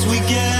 As we gather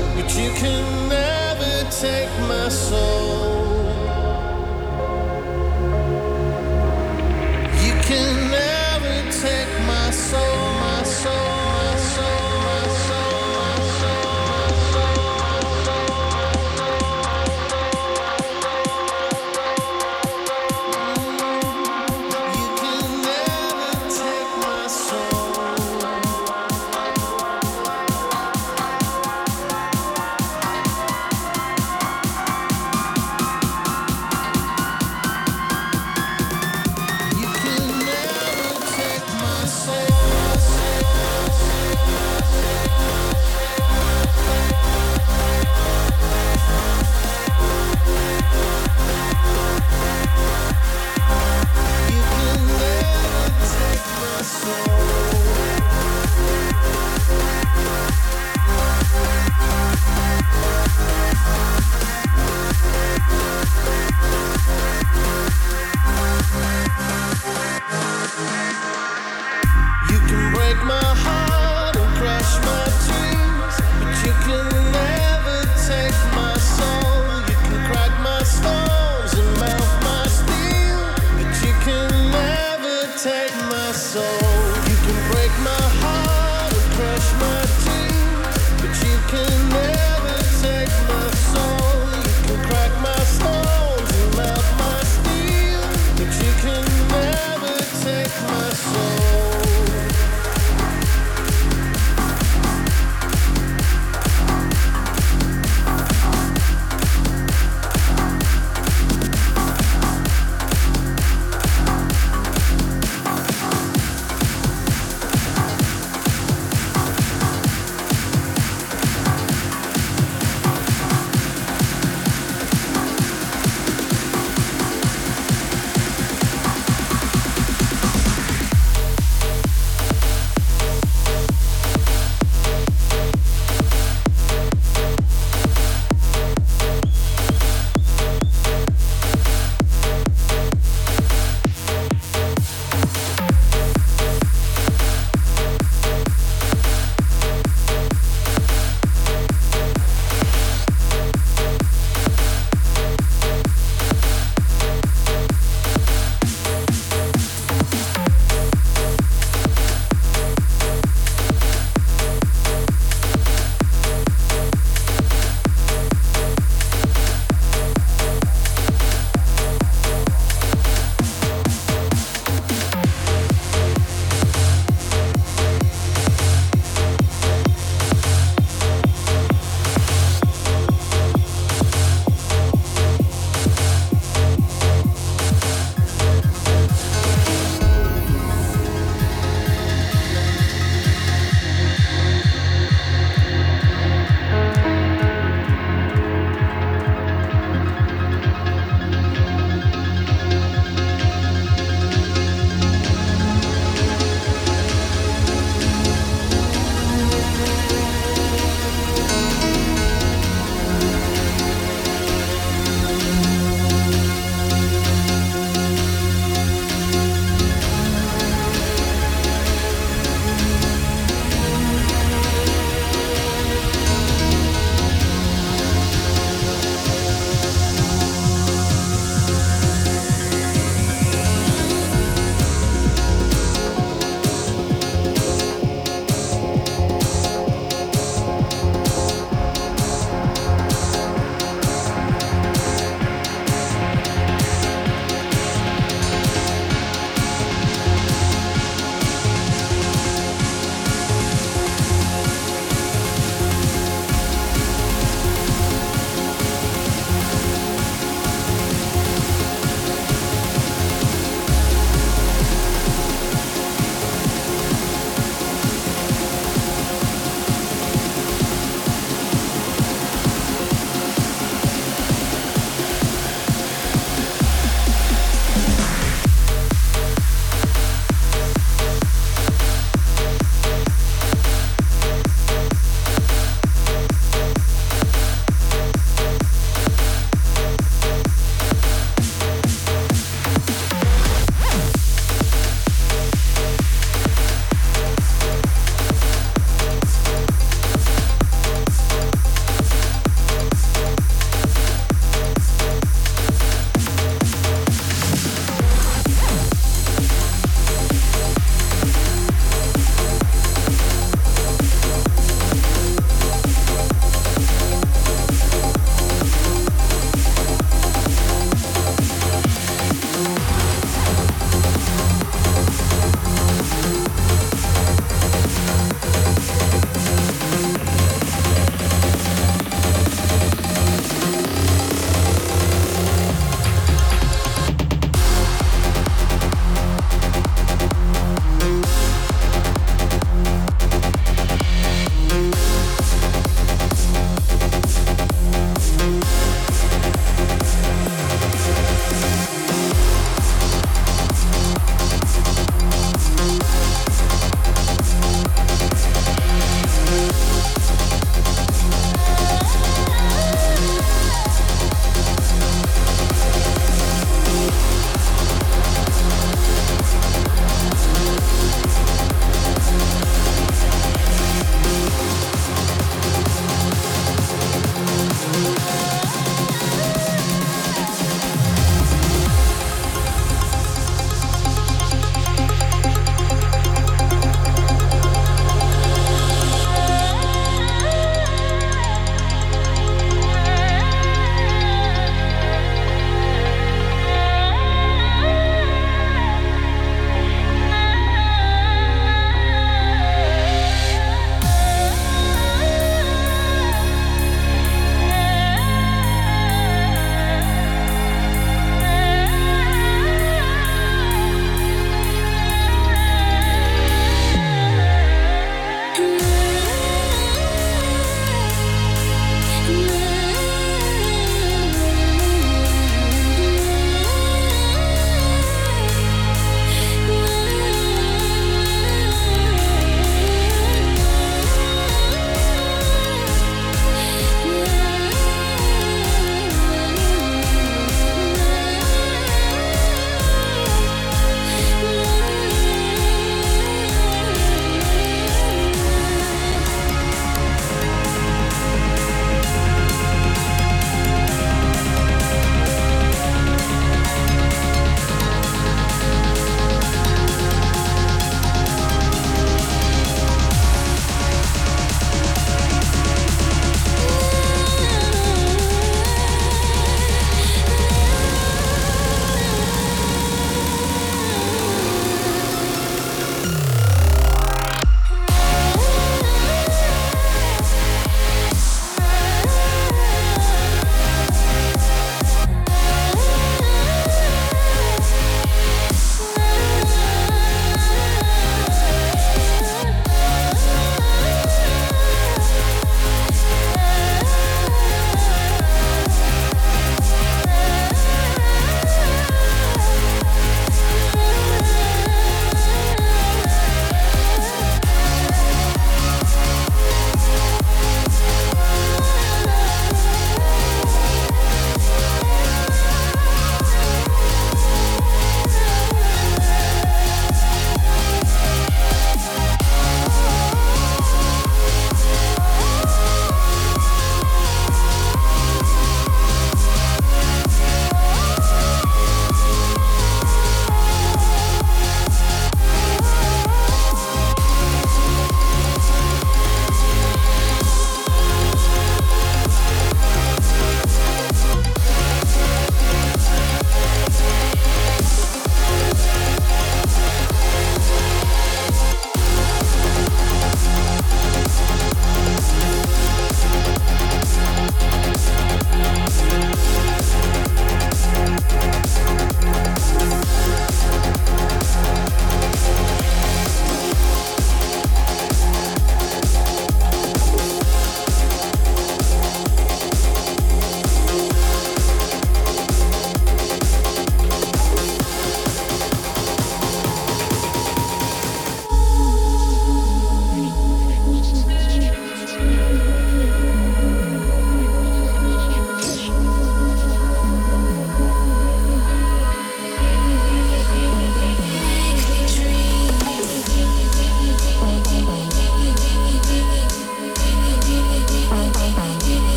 take my soul.